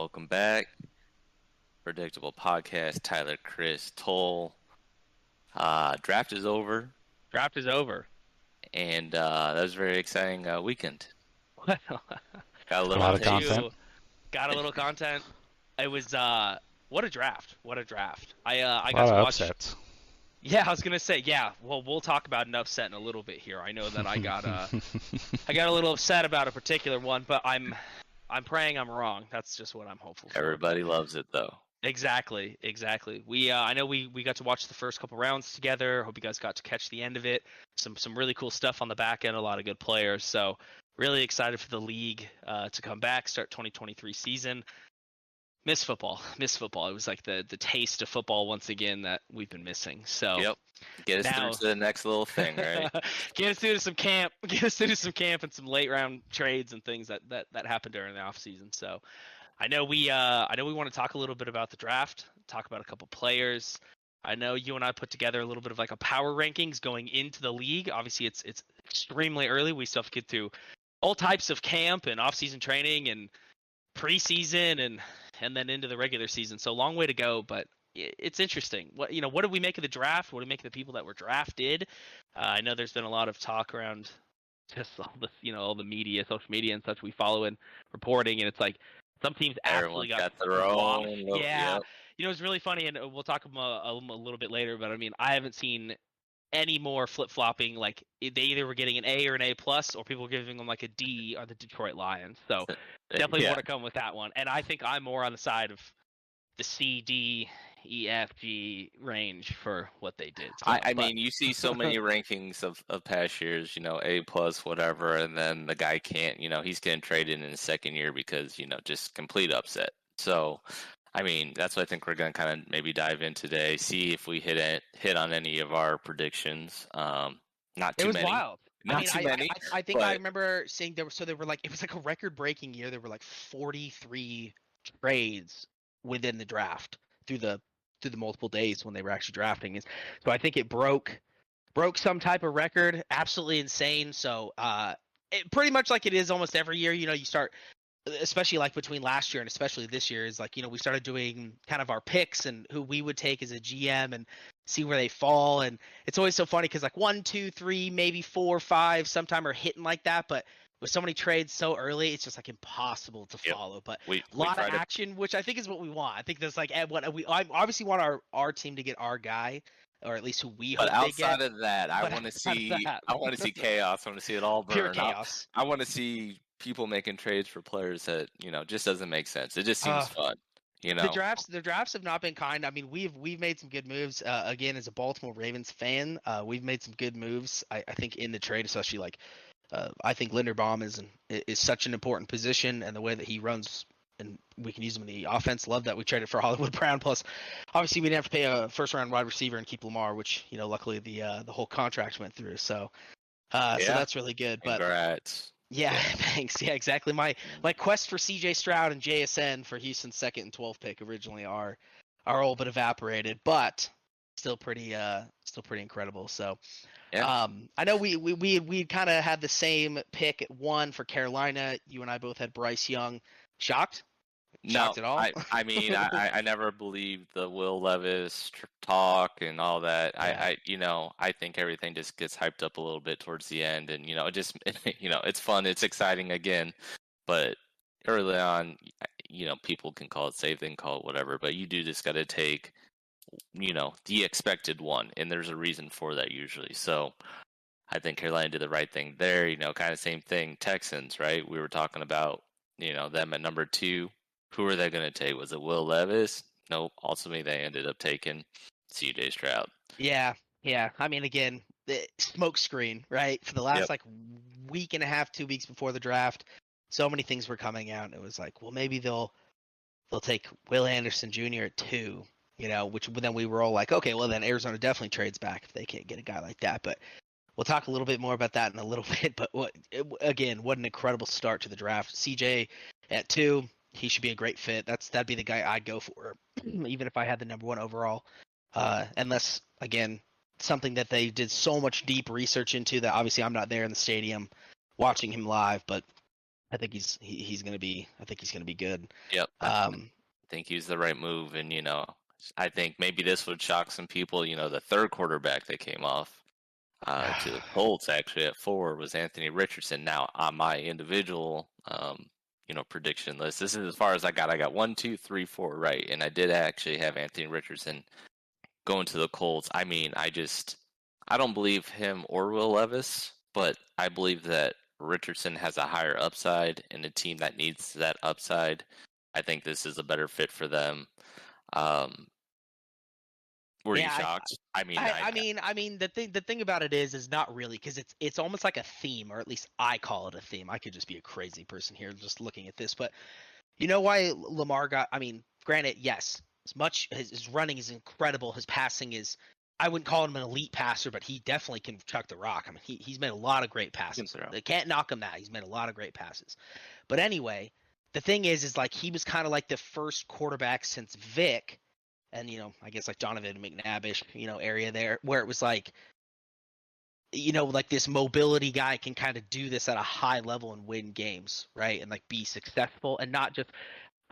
Welcome back. Predictable podcast. Tyler, Chris, Toll. Uh, draft is over, Draft is over. and uh, that was a very exciting uh, weekend. Got a A little lot of content. You got a little content. It was uh, what a draft! What a draft! I uh, I A got lot to of watch. upsets. Yeah, I was gonna say yeah. Well, we'll talk about an upset in a little bit here. I know that I got uh, I got a little upset about a particular one, but I'm I'm praying I'm wrong. That's just what I'm hopeful for. Everybody loves it though. Exactly, exactly. We uh, I know we we got to watch the first couple rounds together. Hope you guys got to catch the end of it. Some some really cool stuff on the back end. A lot of good players. So really excited for the league uh, to come back, start 2023 season. Miss football, miss football. It was like the the taste of football once again that we've been missing. So Yep. Get us Now- through to the next little thing, right? get us through to some camp. Get us through to some camp and some late round trades and things that that that happened during the off season. So, I know we uh I know we want to talk a little bit about the draft. Talk about a couple players. I know you and I put together a little bit of like a power rankings going into the league. Obviously, it's it's extremely early. We still have to get through all types of camp and off season training and preseason and and then into the regular season. So long way to go, but it's interesting. What you know, what do we make of the draft? What do we make of the people that were drafted? Uh, I know there's been a lot of talk around just all the you know all the media, social media and such we follow and reporting, and it's like some teams absolutely Everyone's got, got their own. Yeah, yep. you know it's really funny, and we'll talk about a, a little bit later. But I mean, I haven't seen any more flip flopping. Like they either were getting an A or an A plus, or people were giving them like a D. Are the Detroit Lions? So uh, uh, definitely yeah. more to come with that one. And I think I'm more on the side of the C, D, E, F, G range for what they did. So, I, I but- mean, you see so many rankings of, of past years, you know, A plus, whatever, and then the guy can't, you know, he's getting traded in his second year because, you know, just complete upset. So, I mean, that's what I think we're going to kind of maybe dive in today, see if we hit it, hit on any of our predictions. Um, not too it was many. wild. Not I mean, too I, many. I, I think I remember seeing there were so they were like it was like a record breaking year. There were like 43 trades within the draft through the through the multiple days when they were actually drafting. Is so I think it broke broke some type of record. Absolutely insane. So uh, it, pretty much like it is almost every year. You know, you start especially like between last year and especially this year is like you know we started doing kind of our picks and who we would take as a GM and see where they fall and it's always so funny because like one two three maybe four five sometime are hitting like that but with so many trades so early it's just like impossible to Yep. follow but We, a lot of to action which i think is what we want i think there's like eh, what we I obviously want our our team to get our guy or at least who we But hope outside of that, I want to see. I want to see chaos. I want to see it all burn. pure I- chaos I, want to see people making trades for players that you know just doesn't make sense. It just seems Uh, fun. You know, The drafts, the drafts have not been kind. I mean, we've we've made some good moves. Uh, again, as a Baltimore Ravens fan, uh, we've made some good moves. I, I think in the trade, especially like, uh, I think Linderbaum is an, is such an important position, and the way that he runs, and we can use him in the offense. Love that we traded for Hollywood Brown. Plus, obviously, we didn't have to pay a first round wide receiver and keep Lamar, which you know, luckily the uh, the whole contract went through. So, uh, so that's really good. But congrats. Yeah, thanks. Yeah, exactly. My my quest for CJ Stroud and JSN for Houston's second and 12th pick originally are are all but evaporated, but still pretty uh still pretty incredible. So Yeah. um I know we we we, we kind of had the same pick at one for Carolina. You and I both had Bryce Young. Shocked? No, at all? I, I mean, I, I- I never believed the Will Levis talk and all that. Yeah. I, I, you know, I think everything just gets hyped up a little bit towards the end, and you know, it just, you know, it's fun, it's exciting again, but early on, you know, people can call it safe, they can call it whatever, but you do just got to take, you know, the expected one, and there's a reason for that usually. So, I think Carolina did the right thing there. You know, kind of same thing. Texans, right? We were talking about, you know, them at number two. Who are they going to take? Was it Will Levis? Nope. Ultimately, they ended up taking C.J. Stroud. Yeah, yeah. I mean, again, the smoke screen, right? For the last Yep. like week and a half, two weeks before the draft, so many things were coming out, and it was like, well, maybe they'll they'll take Will Anderson Jr. at two, you know. Which then we were all like, okay, well then Arizona definitely trades back if they can't get a guy like that. But we'll talk a little bit more about that in a little bit. But what it, again, what an incredible start to the draft. CJ at two, he should be a great fit. That's that'd be the guy I'd go for, even if I had the number one overall. Uh, unless again something that they did so much deep research into that obviously I'm not there in the stadium watching him live, but I think he's he, he's gonna be I think he's gonna be good. Yep. Um, I think he's the right move, and you know, I think maybe this would shock some people. You know, the third quarterback that came off uh, to the Colts actually at four was Anthony Richardson. Now on my individual, um, you know, prediction list, this is as far as I got. I got one, two, three, four right, and I did actually have Anthony Richardson going to the Colts. I mean, I just I don't believe him or Will Levis, but I believe that Richardson has a higher upside in a team that needs that upside. I think this is a better fit for them. Um, were Yeah, I- you shocked? I, mean, I, I mean, I mean, the thing, the thing about it is, is not really because it's, it's almost like a theme, or at least I call it a theme. I could just be a crazy person here, just looking at this, but you know why Lamar got? I mean, granted, yes, as much his, his running is incredible, his passing is. I wouldn't call him an elite passer, but he definitely can chuck the rock. I mean, he, he's made a lot of great passes. They can't knock him that. He's made a lot of great passes. But anyway, the thing is, is like he was kind of like the first quarterback since Vic, and you know, I guess like Donovan McNabbish, you know, area there where it was like, you know, like this mobility guy can kind of do this at a high level and win games, right? And like be successful and not just.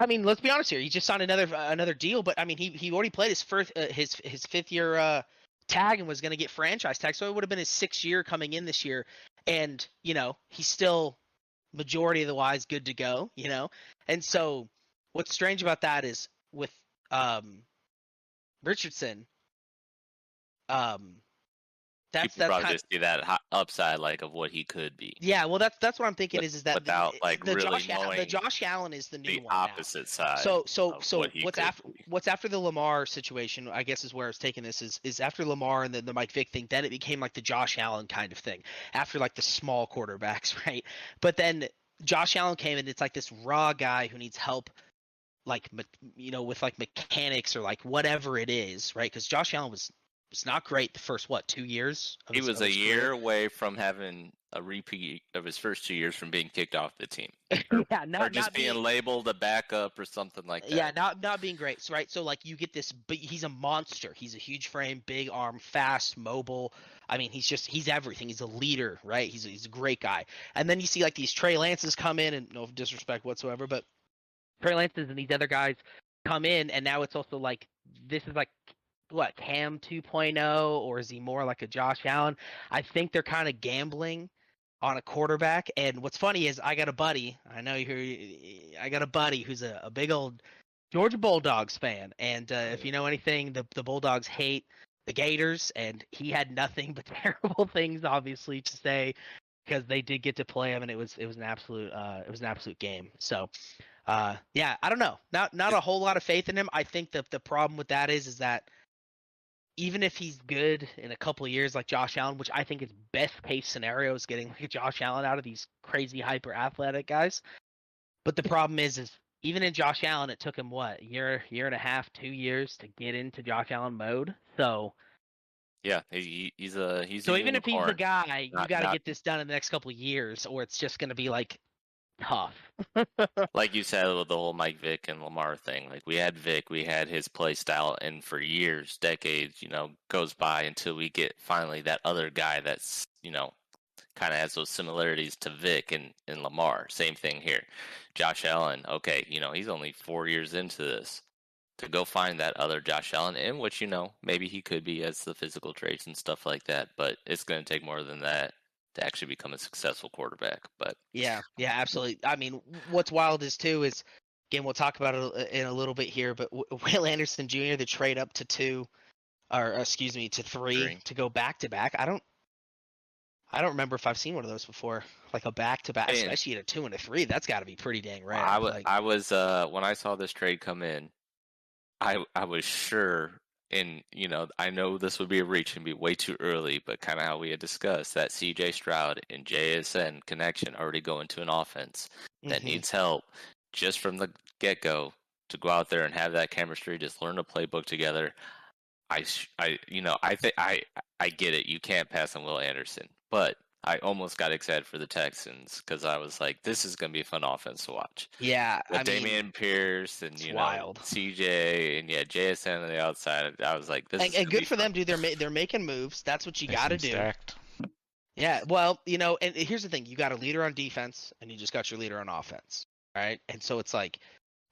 I mean, let's be honest here. He just signed another another deal, but I mean, he he already played his first uh, his his fifth year uh, tag and was going to get franchise tag, so it would have been his sixth year coming in this year, and you know, he's still majority of the wise good to go, you know. And so, what's strange about that is with um Richardson, um, that's people that's probably just see that upside, like of what he could be. yeah. Well, that's that's what I'm thinking is is that the- without, like, the really Josh Al- the Josh Allen is the new The one now. opposite side. So so so what what's after be. what's after the Lamar situation? I guess is where it's taking this is is after Lamar and then the Mike Vick thing. Then it became like the Josh Allen kind of thing after like the small quarterbacks, right? But then Josh Allen came and it's like this raw guy who needs help, like you know with like mechanics or like whatever it is, right? Because Josh Allen was was not great the first what two years. of He his- was a year career? away from having a repeat of his first two years from being kicked off the team, yeah, not or just not being being, labeled a backup or something like that. Yeah, not not being great. So right, so like you get this, but he's a monster. He's a huge frame, big arm, fast, mobile. I mean, he's just he's everything. He's a leader, right? He's he's a great guy. And then you see like these Trey Lances come in, and no disrespect whatsoever, but Trey Lances and these other guys come in, and now it's also like this is like what Cam 2.0, or is he more like a Josh Allen? I think they're kind of gambling on a quarterback. And what's funny is I got a buddy. I know you. I got a buddy who's a, a big old Georgia Bulldogs fan, and uh, if you know anything, the the Bulldogs hate the Gators, and he had nothing but terrible things, obviously, to say because they did get to play him, and it was it was an absolute uh, it was an absolute game. So, uh, yeah, I don't know, not not a whole lot of faith in him. I think that the problem with that is is that even if he's good in a couple of years, like Josh Allen, which I think is best case scenario is getting like Josh Allen out of these crazy hyper athletic guys. But the problem is, is even in Josh Allen, it took him what year, year and a half, two years to get into Josh Allen mode. So, yeah, he, he's a he's so even if he's the unicorn. guy, you got to get this done in the next couple of years, or it's just going to be like tough. like you said with the whole Mike Vick and Lamar thing. Like we had Vick, we had his play style, and for years, decades, you know, goes by until we get finally that other guy that's you know kind of has those similarities to Vick and, and Lamar. Same thing here. Josh Allen, okay, you know, he's only four years into this. To go find that other Josh Allen, in which you know maybe he could be as the physical traits and stuff like that, but it's going to take more than that to actually become a successful quarterback. But Yeah, yeah, absolutely. I mean, what's wild is too is again we'll talk about it in a little bit here, but Will Anderson Jr. the trade up to two, or uh, excuse me, to three, Three. to go back to back. I don't, I don't remember if I've seen one of those before, like a back to back, especially at a two and a three. That's got to be pretty dang rare. I was like, I was uh when I saw this trade come in, I I was sure and you know, I know this would be a reach and be way too early, but kind of how we had discussed that CJ Stroud and JSN connection already go into an offense that mhm. needs help just from the get go to go out there and have that chemistry, just learn a playbook together. I, sh- I, you know, I think I, I get it. You can't pass on Will Anderson, but I almost got excited for the Texans because I was like, this is going to be a fun offense to watch. yeah, With I mean, Dameon Pierce and it's you know wild. CJ and yeah JSN on the outside, I was like, this and, is and good be for fun. them, dude. They're ma- they're making moves. That's what you got to do. Stacked. Yeah, well, you know, and here's the thing: you got a leader on defense, and you just got your leader on offense, right? And so it's like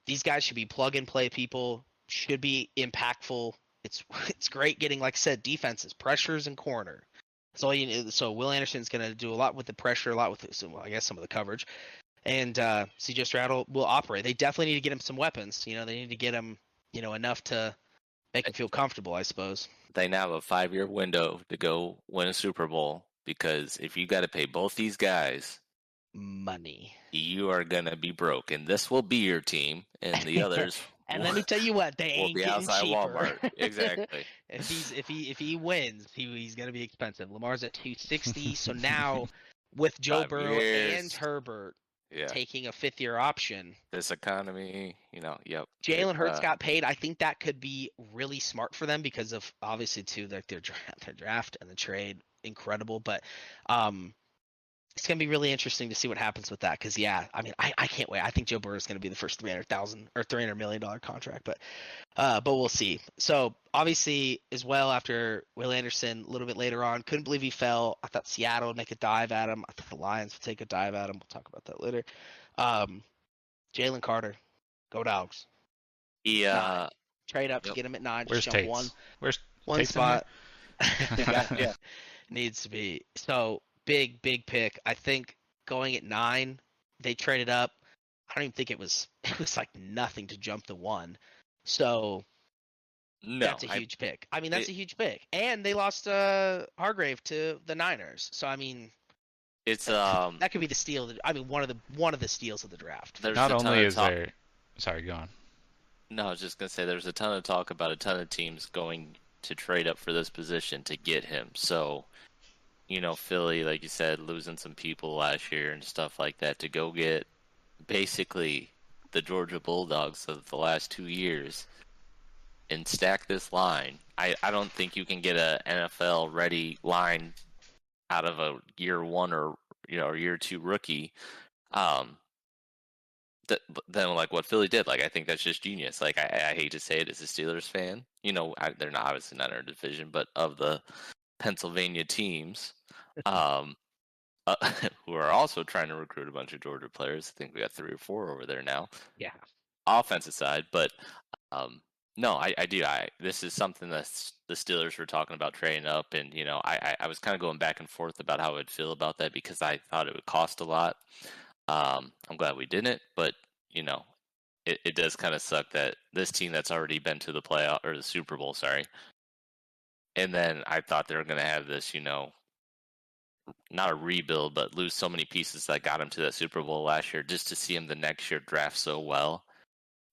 these guys should be plug and play people, should be impactful. It's it's great getting, like I said, defenses, pressures, and corner. So you so Will Anderson's going to do a lot with the pressure, a lot with some, well, I guess some of the coverage, and uh, CJ Stroud will, will operate. They definitely need to get him some weapons. You know, they need to get him, you know, enough to make him feel comfortable. I suppose they now have a five year window to go win a Super Bowl because if you got to pay both these guys money, you are gonna be broke, and this will be your team, and the others. And let me tell you what, they ain't getting outside cheaper. Walmart. Exactly. if he's if he if he wins, he, he's gonna be expensive. Lamar's at two sixty, so now with Joe Five Burrow years. and Herbert yeah. taking a fifth year option, This economy, you know. Yep. Jalen Hurts uh, got paid. I think that could be really smart for them because of obviously too like their draft, their draft and the trade incredible, but um. It's gonna be really interesting to see what happens with that because yeah, I mean I, I can't wait. I think Joe Burrow is gonna be the first three hundred thousand or three hundred million dollar contract, but uh, but we'll see. So obviously as well after Will Anderson a little bit later on, couldn't believe he fell. I thought Seattle would make a dive at him. I thought the Lions would take a dive at him. We'll talk about that later. Um, Jalen Carter, go dogs. Yeah, uh, Trade up to get him at nine. Where's Just jump Tate's? one Where's one Tate's in there? spot. Yeah. Needs to be. So big, big pick. I think going at nine, they traded up. I don't even think it was it was like nothing to jump the one. So no. that's a huge pick. I mean, that's it- a huge pick. And they lost uh Hargrave to the Niners. So I mean, it's um. that could be the steal. Of the, I mean, one of the one of the steals of the draft. There's Not a ton only of is talk- there. Sorry, go on. No, I was just gonna say there's a ton of talk about a ton of teams going to trade up for this position to get him. So, you know, Philly, like you said, losing some people last year and stuff like that to go get basically the Georgia Bulldogs of the last two years and stack this line. I, I don't think you can get a NFL ready line out of a year one or you know or year two rookie. Um, that then like what Philly did. Like I think that's just genius. Like I, I hate to say it as a Steelers fan, you know, I, they're not obviously not in our division, but of the Pennsylvania teams, um, uh, who are also trying to recruit a bunch of Georgia players. I think we got three or four over there now, Yeah. offensive side. But um, no, I, I do. I this is something that the Steelers were talking about trading up, and you know, I, I, I was kind of going back and forth about how I'd feel about that because I thought it would cost a lot. Um, I'm glad we didn't, but you know, it, it does kind of suck that this team that's already been to the playoff or the Super Bowl, sorry, and then I thought they were going to have this, you know, not a rebuild, but lose so many pieces that got him to that Super Bowl last year, just to see him the next year draft so well.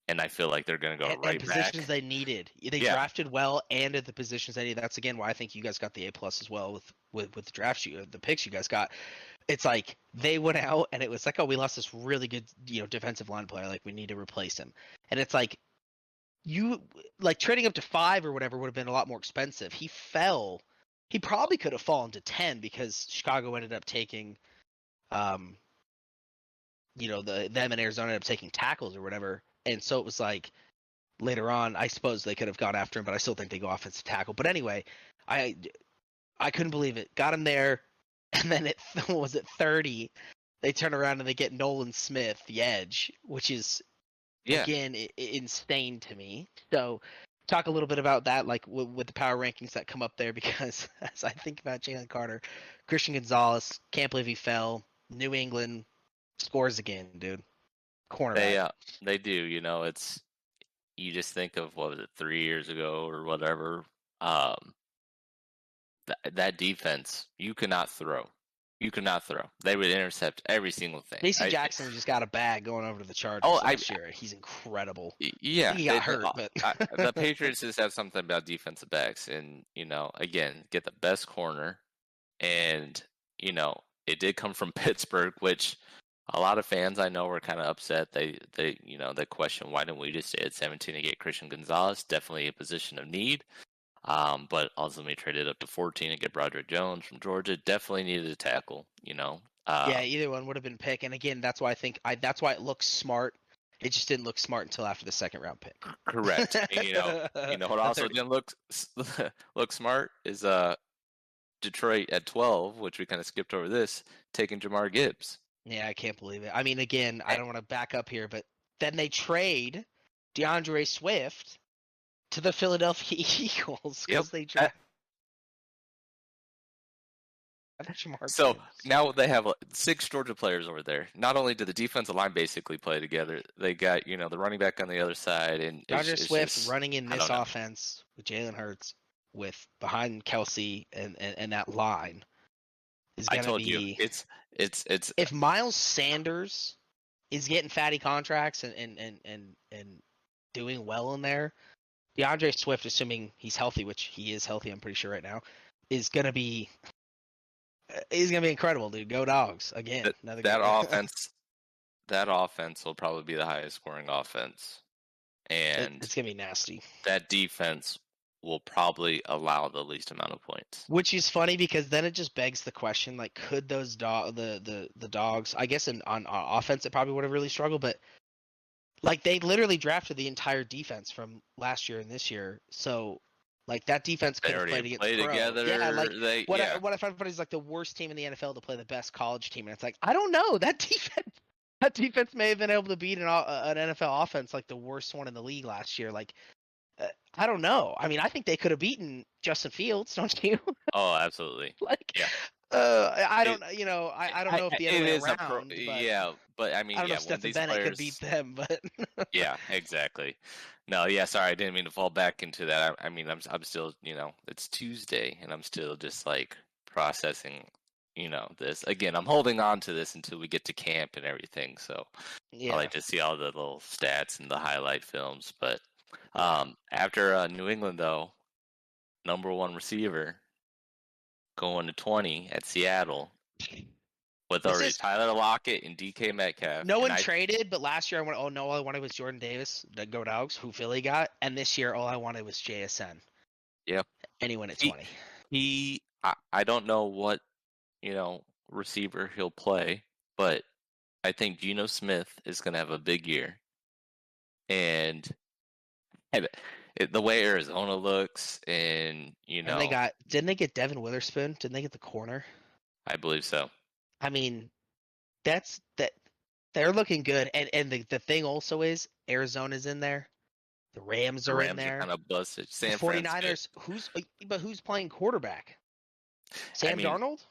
And I feel like they're going to go and, right and back. positions they needed. They Yeah. drafted well and at the positions they needed. That's again why I think you guys got the A plus as well with with with the drafts you the picks you guys got. It's like they went out and it was like, oh, we lost this really good you know defensive line player. Like we need to replace him. And it's like you like trading up to five or whatever would have been a lot more expensive. He fell. He probably could have fallen to ten because Chicago ended up taking, um, you know, the them and Arizona ended up taking tackles or whatever, and so it was like later on. I suppose they could have gone after him, but I still think they go offensive tackle. But anyway, I I couldn't believe it. Got him there, and then it was it thirty. They turn around and they get Nolan Smith, the edge, which is yeah, again insane to me. So talk a little bit about that, like w- with the power rankings that come up there, because as I think about Jalen Carter, Christian Gonzalez, can't believe he fell. New England scores again, dude. Cornerback. they uh, they do. You know, it's you just think of what was it three years ago or whatever. Um, that that defense, you cannot throw. You cannot throw. They would intercept every single thing. I- Jackson just got a bag going over to the Chargers Oh, I- last year. He's incredible. Yeah, He got they- hurt, uh, but- I, the Patriots just have something about defensive backs, and you know, again, get the best corner, and you know, it did come from Pittsburgh, which a lot of fans I know were kind of upset. They, they, you know, they question why didn't we just stay at 17 to get Christian Gonzalez? Definitely a position of need. Um, but ultimately traded up to 14 to get Broderick Jones from Georgia. Definitely needed a tackle, you know. Uh, yeah, either one would have been pick. And again, that's why I think I that's why it looks smart. It just didn't look smart until after the second round pick. correct. And, you know, you know what also didn't look look smart is uh Detroit at 12, which we kind of skipped over this, taking Jahmyr Gibbs. Yeah, I can't believe it. I mean, again, I don't want to back up here, but then they trade DeAndre Swift to the Philadelphia Eagles because Yep. they draft. So now they have six Georgia players over there. Not only do the defensive line basically play together, they got you know the running back on the other side, and it's- DeAndre it's Swift just- running in this don't know. offense with Jalen Hurts, with behind Kelce and, and, and that line is going to told be. you, it's it's it's if Miles Sanders is getting fatty contracts and and and and, and doing well in there, DeAndre Swift, assuming he's healthy, which he is healthy, I'm pretty sure right now, is gonna be uh, he's gonna be incredible, dude. Go dogs again. That- that offense. That offense will probably be the highest scoring offense, it- and it's gonna be nasty. that defense will probably allow the least amount of points. Which is funny because then it just begs the question: like, could those dog the the the dogs? I guess in on, on offense it probably would have really struggled, but like they literally drafted the entire defense from last year and this year, so like that defense could have played against play together. Yeah, like they, what yeah. I, what I find funny is like the worst team in the NFL to play the best college team, and it's like I don't know that defense. That defense may have been able to beat an, an NFL offense like the worst one in the league last year. Like, uh, I don't know. I mean, I think they could have beaten Justin Fields, don't you? oh, absolutely. like, Yeah. Uh, I- don't, know. you know, I, I don't know if the other it way is around. pro- but yeah, but I mean, I don't know yeah, if when Stetson these Bennett players, could beat them, but yeah, exactly. No, yeah, sorry, I didn't mean to fall back into that. I, I mean, I'm I'm still, you know, it's Tuesday, and I'm still just like processing, you know, this again. I'm holding on to this until we get to camp and everything. So yeah, I like to see all the little stats and the highlight films. But um, after uh, New England, though, number one receiver going to 20 at Seattle with already is- Tyler Lockett and DK Metcalf. no one I- traded. But last year I went, oh no, all I wanted was Jordan Davis, the Go Dogs, who Philly got, and this year all I wanted was JSN. Yep. Anyone at He- twenty. he I, I don't know what you know receiver he'll play, but I think Geno Smith is going to have a big year, and and it, the way Arizona looks, and you know, And they got didn't they get Devon Witherspoon? Didn't they get the corner? I believe so. I mean, that's that they're looking good. And and the, the thing also is Arizona's in there. The Rams The are Rams in there. kind of busted. the San Francisco. 49ers, who's but who's playing quarterback? Sam mean- Darnold?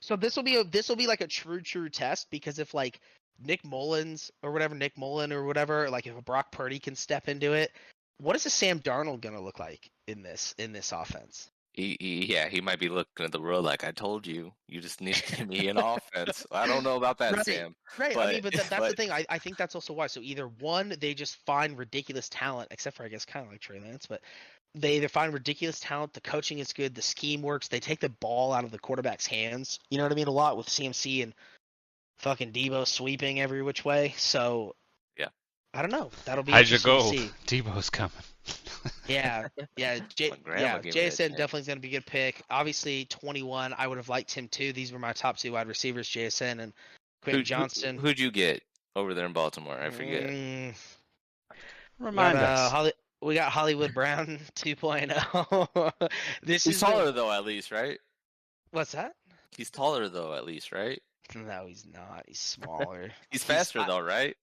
So this will be a this will be like a true true test because if like Nick Mullens or whatever Nick Mullen or whatever like if a Brock Purdy can step into it, what is a Sam Darnold going to look like in this in this offense? He, he, yeah, he might be looking at the world like I told you. You just need me an offense. I don't know about that, Right. Sam. Right. I mean, But- but that, that's the thing. I, I think that's also why. So either one, they just find ridiculous talent, except for I guess kind of like Trey Lance, but they either find ridiculous talent. The coaching is good. The scheme works. They take the ball out of the quarterback's hands. You know what I mean? A lot with CMC and fucking Debo sweeping every which way. So. I don't know. That'll be How'd you interesting go? to see. Debo's coming. Yeah, yeah, J- yeah. gave JSN definitely is going to be a good pick. Obviously, 21. I would have liked him too. These were my top two wide receivers: JSN and Quentin Who- Johnston. Who, would you get over there in Baltimore? I forget. Mm, Remind got, uh, us. Holly- we got Hollywood Brown 2.0. this He's is taller the- though, at least, right? what's that? He's taller though, at least, right? No, he's not. He's smaller. He's He's- faster I- though, right?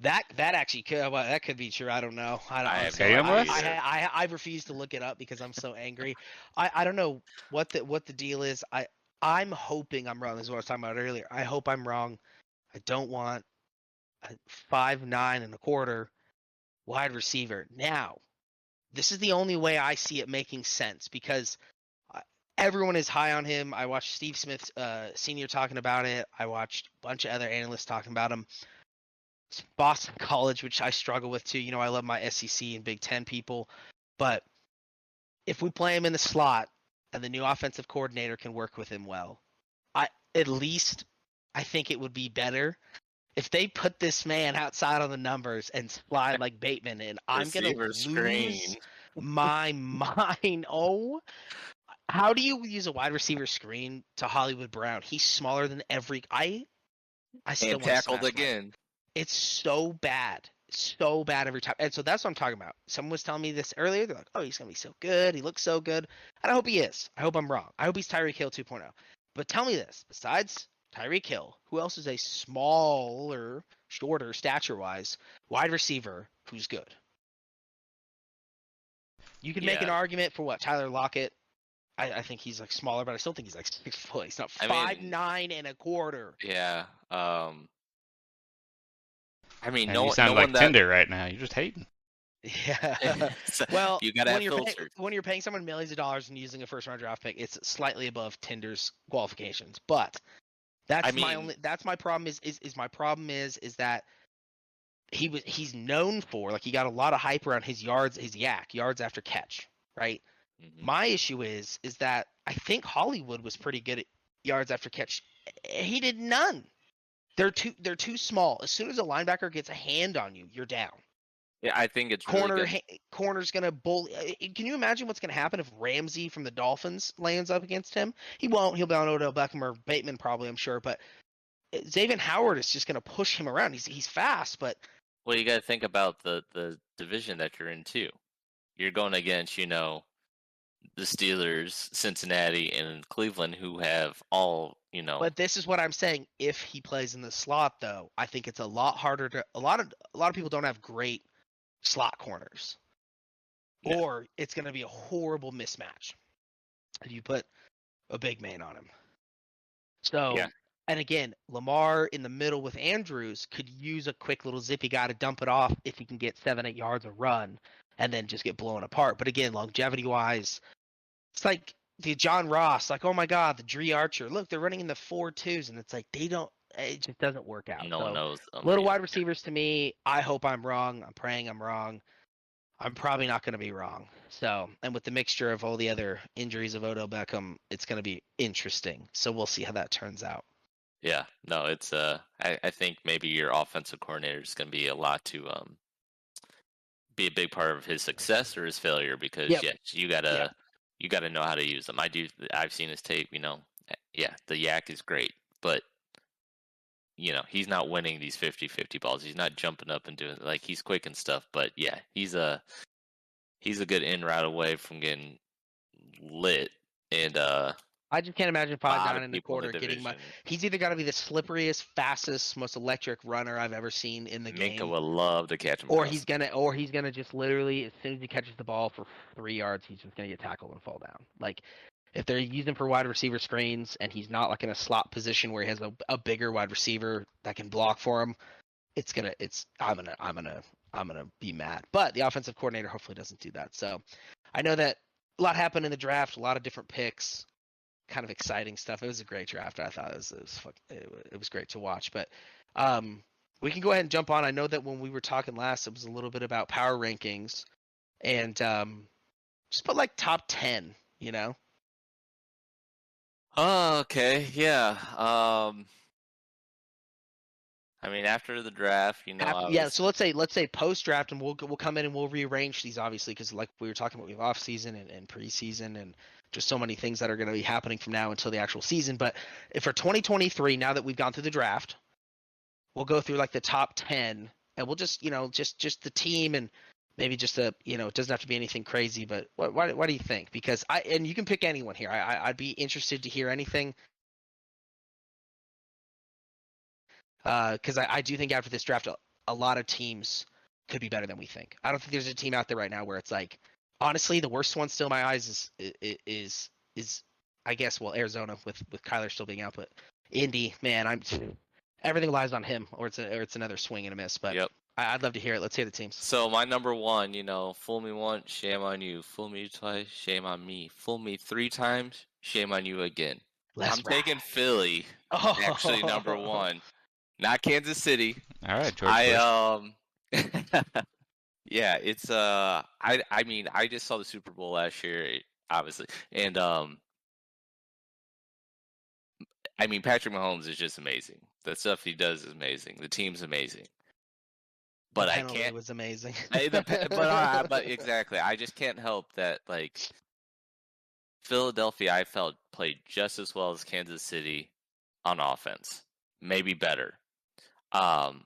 That that actually could well, that could be true. I don't know. I don't. I have no I, I. I, I refuse to look it up because I'm so angry. I, I don't know what the what the deal is. I I'm hoping I'm wrong. This is what I was talking about earlier. I hope I'm wrong. I don't want a five nine and a quarter wide receiver. Now, this is the only way I see it making sense because everyone is high on him. I watched Steve Smith uh, senior talking about it. I watched a bunch of other analysts talking about him. Boston College, which I struggle with too. You know, I love my SEC and Big Ten people, but if we play him in the slot and the new offensive coordinator can work with him well, I at least I think it would be better if they put this man outside on the numbers and slide like Bateman in. I'm gonna lose screen. my mind. Oh, how do you use a wide receiver screen to Hollywood Brown? He's smaller than every. I I still And tackled again. It's so bad. so bad every time. And so that's what I'm talking about. Someone was telling me this earlier. They're like, "Oh, he's gonna be so good. He looks so good." And I hope he is. I hope I'm wrong. I hope he's Tyreek Hill 2.0. But tell me this: besides Tyreek Hill, who else is a smaller, shorter stature-wise wide receiver who's good? You could make an argument for what Tyler Lockett. I, I think he's like smaller, but I still think he's like six foot. He's not I five mean- nine and a quarter. Yeah. Um. I mean, And no, you sound no like one that. Tinder right now. You're just hating. Yeah. So well, you gotta when have you're paying, filter. when you're paying someone millions of dollars and using a first round draft pick, it's slightly above Tinder's qualifications. But that's I my only. That's my problem. Is, is is my problem is is that he was he's known for like he got a lot of hype around his yards, his YAC yards after catch, right? Mhm. My issue is is that I think Hollywood was pretty good at yards after catch. He did none. They're too they're too small. As soon as a linebacker gets a hand on you, you're down. Yeah, I think it's really Corner good. ha- corner's gonna bully. uh, Can you imagine what's gonna happen if Ramsey from the Dolphins lands up against him? He won't. He'll be on Odell Beckham or Bateman probably. I'm sure, but uh, Xavier Howard is just gonna push him around. He's he's fast, but Well, you got to think about the the division that you're in too. You're going against, you know, the Steelers, Cincinnati, and Cleveland, who have all, you know, But this is what I'm saying. If he plays in the slot, though, I think it's a lot harder to. A lot of a lot of people don't have great slot corners, Yeah. or it's going to be a horrible mismatch if you put a big man on him. So, Yeah. and again, Lamar in the middle with Andrews could use a quick little zippy guy to dump it off if he can get seven, eight yards a run, and then just get blown apart. But again, longevity wise, it's like the John Ross, like, oh my God, the Dri Archer. Look, they're running in the four twos, and it's like they don't. It just doesn't work out. no So, one knows. them little wide receivers to me. I hope I'm wrong. I'm praying I'm wrong. I'm probably not going to be wrong. So, and with the mixture of all the other injuries of Odell Beckham, it's going to be interesting. So we'll see how that turns out. Yeah, no, it's uh, I, I think maybe your offensive coordinator is going to be a lot to um, be a big part of his success or his failure because Yep. yeah, you gotta Yep. you gotta know how to use them. I do. I've seen his tape. You know, eh, yeah, the YAC is great, but you know he's not winning these 50-50 balls. He's not jumping up and doing like he's quick and stuff. But yeah, he's a he's a good in route away from getting lit and uh. I just can't imagine a five nine of in the people in the getting division. He's either got to be the slipperiest, fastest, most electric runner I've ever seen in the game. Minka game, would love to catch him. or he's gonna, or he's gonna just literally, as soon as he catches the ball for three yards, he's just gonna get tackled and fall down. Like, if they're using for wide receiver screens and he's not like in a slot position where he has a, a bigger wide receiver that can block for him, it's gonna, it's, I'm gonna, I'm gonna, I'm gonna be mad. But the offensive coordinator hopefully doesn't do that. So, I know that a lot happened in the draft, a lot of different picks kind of exciting stuff. It was a great draft. I thought it was it was, fuck, it, it was great to watch. But um, we can go ahead and jump on. I know that when we were talking last, it was a little bit about power rankings, and um, just put like top ten. You know, Oh, okay, yeah. Um, I mean, after the draft, you know, Af- I yeah. So let's say let's say post draft, and we'll we'll come in and we'll rearrange these obviously because like we were talking about, we have off season and, and preseason and just so many things that are going to be happening from now until the actual season. But for 2023, now that we've gone through the draft, we'll go through like the top 10, and we'll just you know just just the team and maybe just a you know it doesn't have to be anything crazy. But what what, what do you think? Because I and you can pick anyone here. I, I I'd be interested to hear anything. Uh, because I, I do think after this draft, a, a lot of teams could be better than we think. I don't think there's a team out there right now where it's like, honestly, the worst one still in my eyes is is is, is I guess well Arizona with with Kyler still being out, but Indy, man, I'm everything lies on him, or it's a, or it's another swing and a miss. But Yep. I, I'd love to hear it. Let's hear the teams. So my number one, you know, fool me once, shame on you. Fool me twice, shame on me. Fool me three times, shame on you again. Let's I'm taking Philly, ride. actually number one, not Kansas City. All right, George. I Bush. um, yeah, it's uh, I I mean, I just saw the Super Bowl last year, obviously, and um, I mean, Patrick Mahomes is just amazing. The stuff he does is amazing. The team's amazing, but I can't. was amazing. I- the but uh, but exactly, I just can't help that like Philadelphia. I felt played just as well as Kansas City on offense, maybe better. Um,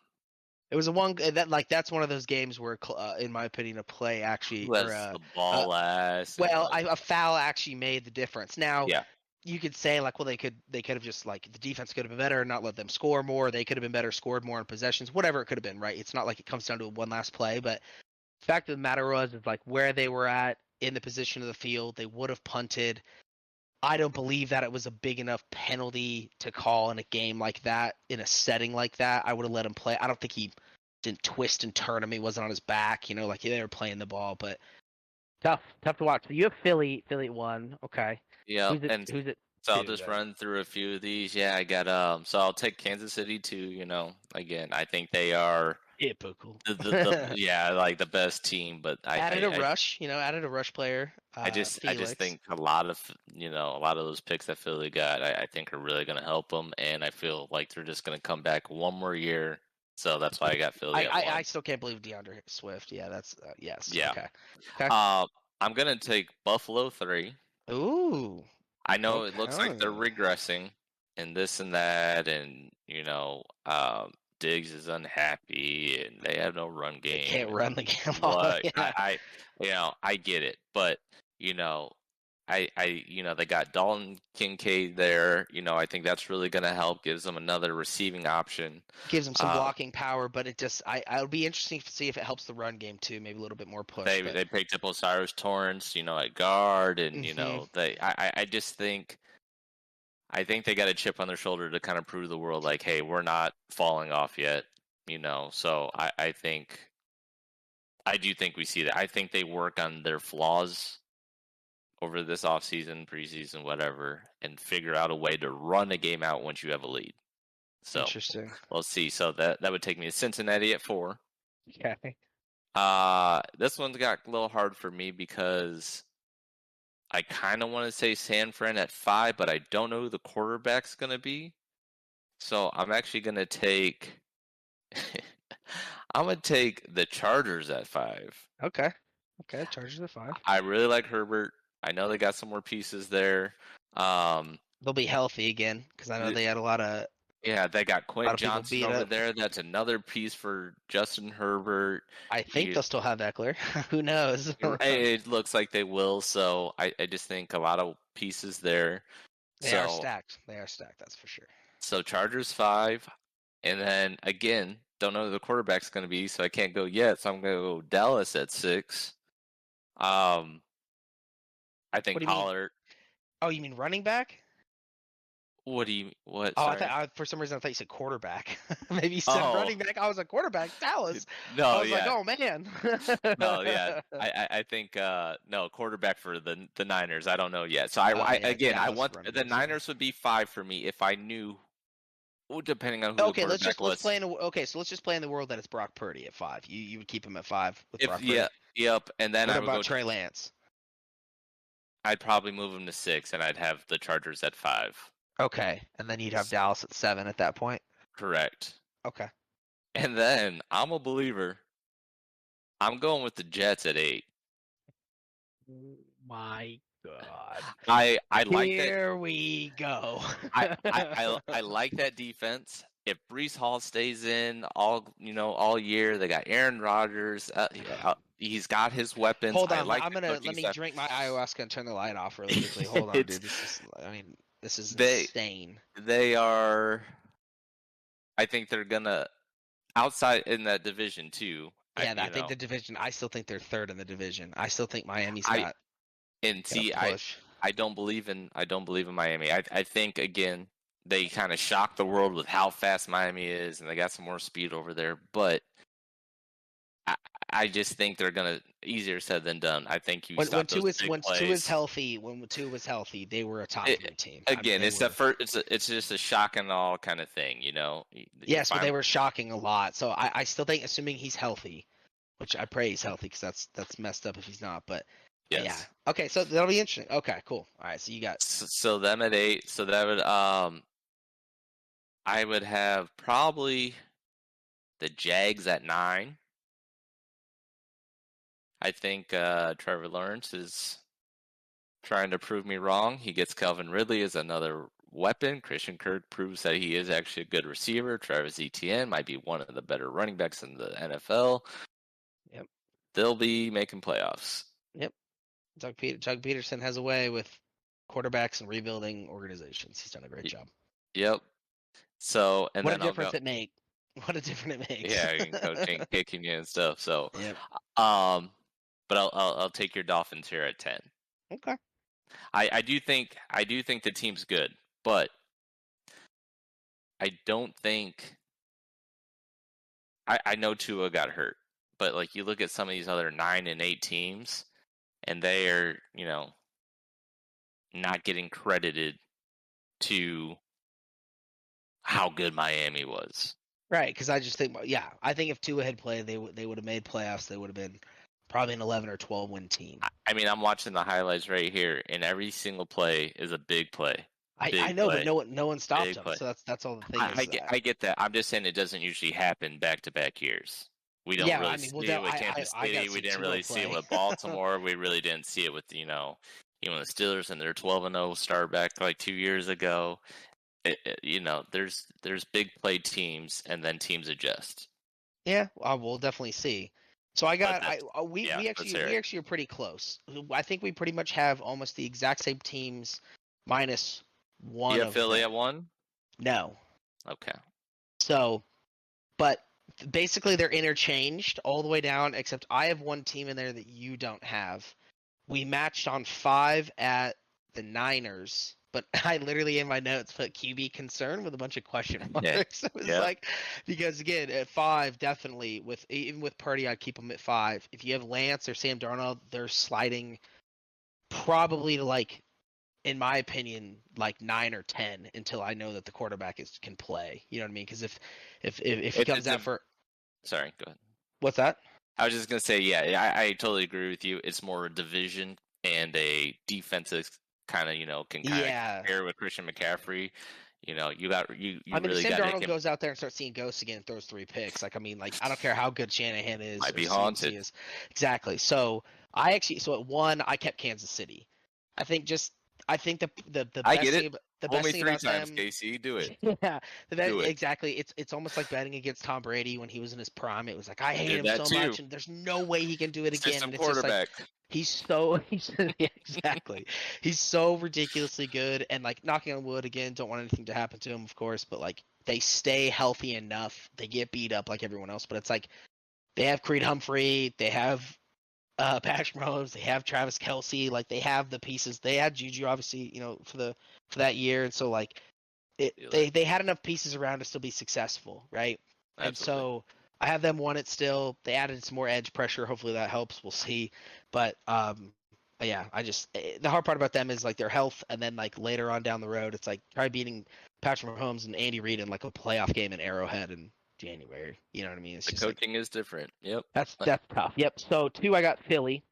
It was a one that like that's one of those games where, uh, in my opinion, a play actually, Who or, uh, the ball last? and, well, I, a foul actually made the difference. Now, Yeah. you could say like, well, they could they could have just like the defense could have been better, and not let them score more. They could have been better, scored more in possessions, whatever it could have been. Right? It's not like it comes down to one last play, but the fact of the matter was, is like where they were at in the position of the field, they would have punted. I don't believe that it was a big enough penalty to call in a game like that, in a setting like that. I would have let him play. I don't think he didn't twist and turn him. He wasn't on his back, you know, like they were playing the ball. But tough, tough to watch. So you have Philly, Philly at one. Okay. yeah, who's it? and who's it? So I'll just then? run through a few of these. Yeah, I got um. So I'll take Kansas City too. You know, again, I think they are Typical. the, the, the yeah, like the best team. But I added I a I- rush, you know, added a rush player. Uh, I just I just think a lot of you know a lot of those picks that Philly got, I, I think are really going to help them, and I feel like they're just going to come back one more year. So that's why I got Philly. I, I. I still can't believe DeAndre Swift. Yeah, that's uh, yes. Yeah. Okay. Uh, I'm gonna take Buffalo three. Ooh. I know it looks like they're regressing and this and that, and you know, um, Diggs is unhappy and they have no run They game. can't run the game. But yeah. I, I, you know, I get it, but you know, I, I, you know, they got Dalton Kincaid there. You know, I think that's really going to help. Gives them another receiving option. gives them some uh, blocking power, but it just I I would be interesting to see if it helps the run game too. Maybe a little bit more push. They but- they picked up O'Cyrus Torrence, you know, at guard, and you Mhm. know, they. I- I just think, I think they got a chip on their shoulder to kind of prove to the world, like, hey, we're not falling off yet, you know. So I, I think, I do think we see that. I think they work on their flaws over this offseason, preseason, whatever, and figure out a way to run a game out once you have a lead. So Interesting. we'll see. So that that would take me to Cincinnati at four. Okay. Uh, this one's got a little hard for me because I kind of want to say San Fran at five, but I don't know who the quarterback's going to be. So I'm actually going to take. I'm going to take the Chargers at five. Okay. Okay. Chargers at five. I really like Herbert. I know they got some more pieces there. Um, They'll be healthy again because I know The- they had a lot of. Yeah, they got Quinn lot of people Johnson over up. there. That's another piece for Justin Herbert. I think You- they'll still have Ekeler. Who knows? it looks like they will. So I, I just think a lot of pieces there. they so, are stacked. They are stacked. That's for sure. So Chargers five, and then again, don't know who the quarterback's going to be, so I can't go yet. So I'm going to go Dallas at six. Um, I think you mean? Oh, you mean running back? What do you what? Oh, I thought I, for some reason I thought you said quarterback. Maybe you said Oh. running back. I was like quarterback. Dallas. no, I was yeah, like, oh man. no, yeah. I, I, I think uh, no quarterback for the the Niners. I don't know yet. So I, Oh, I yeah, again, I want the. Niners would be five for me if I knew. Depending on who okay, the let's just let's play in. A, okay, so let's just play in the world that it's Brock Purdy at five. You you would keep him at five with If Brock Purdy. yeah, yep, and then what I would about go. Trey Lance? I'd probably move him to six, and I'd have the Chargers at five. Okay, and then you'd have Dallas at seven at that point. Correct. Okay. And then I'm a believer. I'm going with the Jets at eight. My God. I I like that. Here we go. I, I, I I like that defense. If Breece Hall stays in all you know all year, they got Aaron Rodgers. Uh, uh, he's got his weapons. Hold I on, like I'm gonna let me staff. drink my ayahuasca and turn the light off really quickly. Hold on, dude. This is, I mean, this is They- insane. They are. I think they're gonna outside in that division too. Yeah, I, you think know, the division. I still think they're third in the division. I still think Miami's I- got and see, I. I don't believe in I don't believe in Miami. I I think again they kind of shocked the world with how fast Miami is, and they got some more speed over there. But I just think they're gonna easier said than done. I think you when, when two is when two is healthy, when two was healthy, they were a top It- three team. I mean, Again, it's were- the first. It's a, it's just a shock and all kind of thing, you know. You- Yes, but they were shocking a lot. So I, I still think, assuming he's healthy, which I pray he's healthy because that's that's messed up if he's not. But Yes. yeah, okay, so that'll be interesting. Okay, cool. All right, so you got S- So them at eight. So that would um, I would have probably the Jags at nine. I think uh, Trevor Lawrence is trying to prove me wrong. He gets Calvin Ridley as another weapon. Christian Kirk proves that he is actually a good receiver. Travis Etienne might be one of the better running backs in the NFL. Yep. They'll be making playoffs. Doug, Peter, Doug Pederson has a way with quarterbacks and rebuilding organizations. He's done a great Ye- job. Yep. So and what a then I'll difference go, it make. What a difference it makes. yeah, coaching, kicking you and stuff. So, Yep. um, but I'll, I'll I'll take your Dolphins here at ten. Okay. I I do think I do think the team's good, but I don't think I I know Tua got hurt, but like you look at some of these other nine and eight teams, and they are you know not getting credited to how good Miami was. Right, because I just think, yeah, I think if Tua had played, they would they would have made playoffs. They would have been probably an eleven or twelve win team. I- I mean, I'm watching the highlights right here, and every single play is a big play. I, big I know, play. but no one no one stopped Big him. play. So that's that's all the thing. I, is, I get, uh, I get that. I'm just saying it doesn't usually happen back to back years. We don't Yeah, really I mean, well, see it with I- I- Kansas I City. We didn't really see it with Baltimore. we really didn't see it with you know, even the Steelers and their 12 and 0 start back like two years ago. It, it- you know, there's there's big play teams, and then teams adjust. yeah, I will definitely see. So I got I uh, we yeah, we actually we actually are pretty close. I think we pretty much have almost the exact same teams minus one. you have Philly at one. No, Okay. So, but basically they're interchanged all the way down, except I have one team in there that you don't have. We matched on five at the Niners, but I literally in my notes put QB concern with a bunch of question marks. Yeah. it was Yeah. like because again at five, definitely with even with Purdy, I'd keep them at five. If you have Lance or Sam Darnold, they're sliding probably to like in my opinion, like nine or ten until I know that the quarterback is can play. You know what I mean? Because if if if, if he comes out a- for Sorry. Go ahead. what's that? I was just gonna say, yeah, I, I totally agree with you. It's more a division and a defensive kind of, you know, can kind of Yeah. compare with Christian McCaffrey. You know, you got you, you I mean, really if Sam Darnold goes out there and starts seeing ghosts again and throws three picks, like I mean, like I don't care how good Shanahan is. Might be haunted. Is. Exactly. So I actually, so at one, I kept Kansas City. I think just, I think the the the I best get it. ab- the thing three times, them, Casey. Do it. Yeah, the bet, Do it. exactly. It's it's almost like betting against Tom Brady when he was in his prime. It was like I hate him so too. much, and there's no way he can do it again. System And it's just like, quarterback. He's so he's yeah, exactly. He's so ridiculously good and like knocking on wood again, don't want anything to happen to him, of course, but like they stay healthy enough. They get beat up like everyone else, but it's like they have Creed Humphrey, they have uh Patrick Mahomes, they have Travis Kelce, like they have the pieces. They had Juju obviously, you know, for the for that year, and so like it, they they had enough pieces around to still be successful, right? Absolutely. And so I have them won it still. They added some more edge pressure. Hopefully that helps. We'll see. But um, but yeah, I just eh, the hard part about them is like their health, and then like later on down the road, it's like try beating Patrick Mahomes and Andy Reid in like a playoff game in Arrowhead in January. You know what I mean? It's the just like, coaching is different. Yep. that's that's tough. Yep. So two, I got Philly.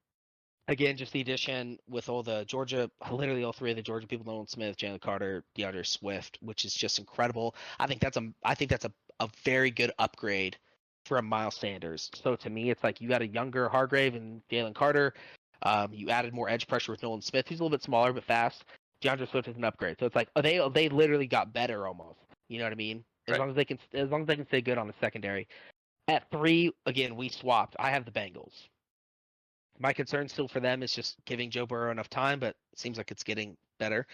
Again, just the addition with all the Georgia, literally all three of the Georgia people: Nolan Smith, Jalen Carter, DeAndre Swift, which is just incredible. I think that's a, I think that's a, a very good upgrade from Miles Sanders. So to me, it's like you got a younger Hargrave and Jalen Carter. Um, you added more edge pressure with Nolan Smith, who's a little bit smaller but fast. DeAndre Swift is an upgrade. So it's like oh, they they literally got better almost. You know what I mean? As Right. long as they can, as long as they can stay good on the secondary. At three, again, we swapped. I have the Bengals. My concern still for them is just giving Joe Burrow enough time, but it seems like it's getting better.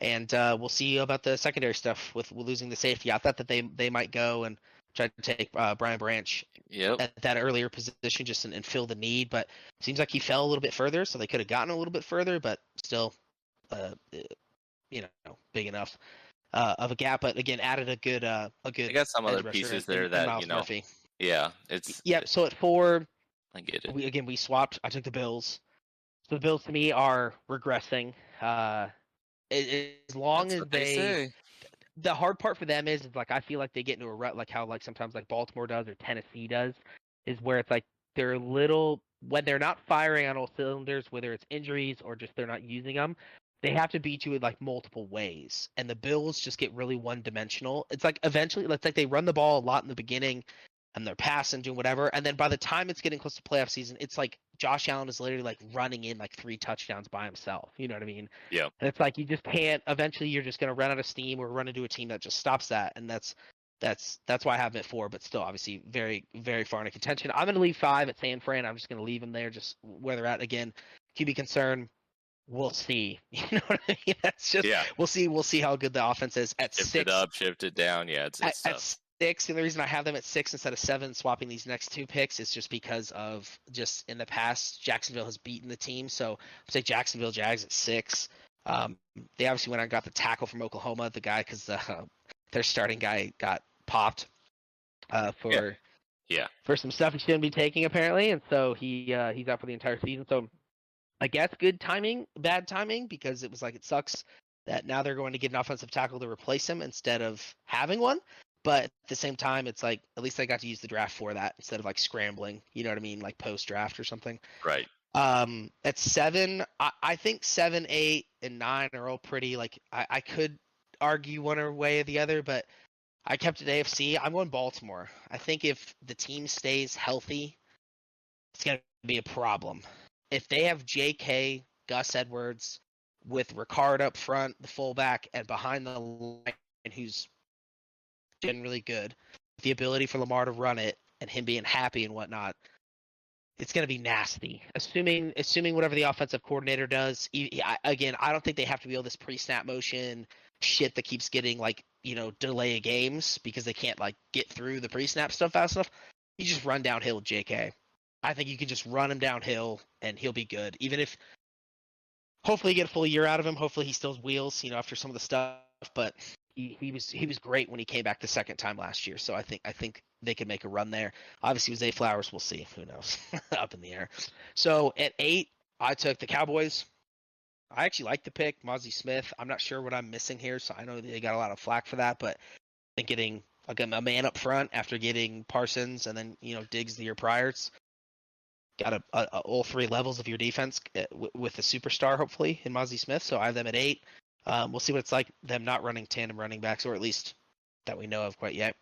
And uh, we'll see about the secondary stuff with, with losing the safety. I thought that they they might go and try to take uh, Brian Branch Yep. at that earlier position just and, and fill the need, but it seems like he fell a little bit further, so they could have gotten a little bit further, but still, uh, you know, big enough uh, of a gap. But again, added a good uh, a good. I got some other pieces in- in- there in that Miles you know. Murphy. Yeah. It's. Yep. So at four, I get it. we again we swapped. I took the Bills. So the Bills to me are regressing. Uh, as long That's as they, they, say. the hard part for them is, is like I feel like they get into a rut, like how like sometimes like Baltimore does or Tennessee does, is where it's like they're a little when they're not firing on all cylinders, whether it's injuries or just they're not using them. They have to beat you in like multiple ways, and the Bills just get really one dimensional. It's like eventually, it's like they run the ball a lot in the beginning, and they're passing, doing whatever. And then by the time it's getting close to playoff season, it's like Josh Allen is literally like running in like three touchdowns by himself. You know what I mean? Yeah. And it's like you just can't. Eventually, you're just gonna run out of steam or run into a team that just stops that, and that's that's that's why I have him at four. But still, obviously, very very far into contention. I'm gonna leave five at San Fran. I'm just gonna leave them there, just where they're at. Again, QB concern. We'll see. You know what I mean? That's just Yeah. we'll see. We'll see how good the offense is at Shift six it up, shift it down. Yeah, it's, at, it's at tough. six, and the reason I have them at six instead of seven, swapping these next two picks, is just because of just in the past, Jacksonville has beaten the team. So I'll say Jacksonville Jags at six. Um, they obviously went out and got the tackle from Oklahoma, the guy because uh, their starting guy got popped uh, for Yeah. for some stuff he shouldn't be taking apparently, and so he uh, he's out for the entire season. So I guess good timing, bad timing because it was like it sucks that now they're going to get an offensive tackle to replace him instead of having one. But at the same time, it's like at least I got to use the draft for that instead of like scrambling. You know what I mean, like post draft or something. Right. Um, at seven, I, I think seven, eight, and nine are all pretty. Like I, I could argue one way or the other, but I kept it AFC. I'm going Baltimore. I think if the team stays healthy, it's gonna be a problem. If they have J.K. Gus Edwards with Ricard up front, the fullback, and behind the line, who's generally good, the ability for Lamar to run it and him being happy and whatnot, it's going to be nasty. Assuming assuming whatever the offensive coordinator does. e- I- Again, I don't think they have to be all this pre-snap motion shit that keeps getting like you know delay of games because they can't like get through the pre-snap stuff fast enough. You just run downhill J.K. I think you can just run him downhill and he'll be good. Even if hopefully you get a full year out of him. Hopefully he still wheels, you know, after some of the stuff. But he, he was he was great when he came back the second time last year. So I think I think they could make a run there. Obviously with Zay Flowers, we'll see. Who knows? Up in the air. So at eight, I took the Cowboys. I actually like the pick, Mazi Smith. I'm not sure what I'm missing here, so I know they got a lot of flack for that, but I think getting a man up front after getting Parsons and then you know Diggs the year prior, it's got a, a, a- all three levels of your defense uh, w- with a superstar hopefully in Mazi Smith. So I have them at eight. Um, we'll see what it's like them not running tandem running backs, or at least that we know of quite yet.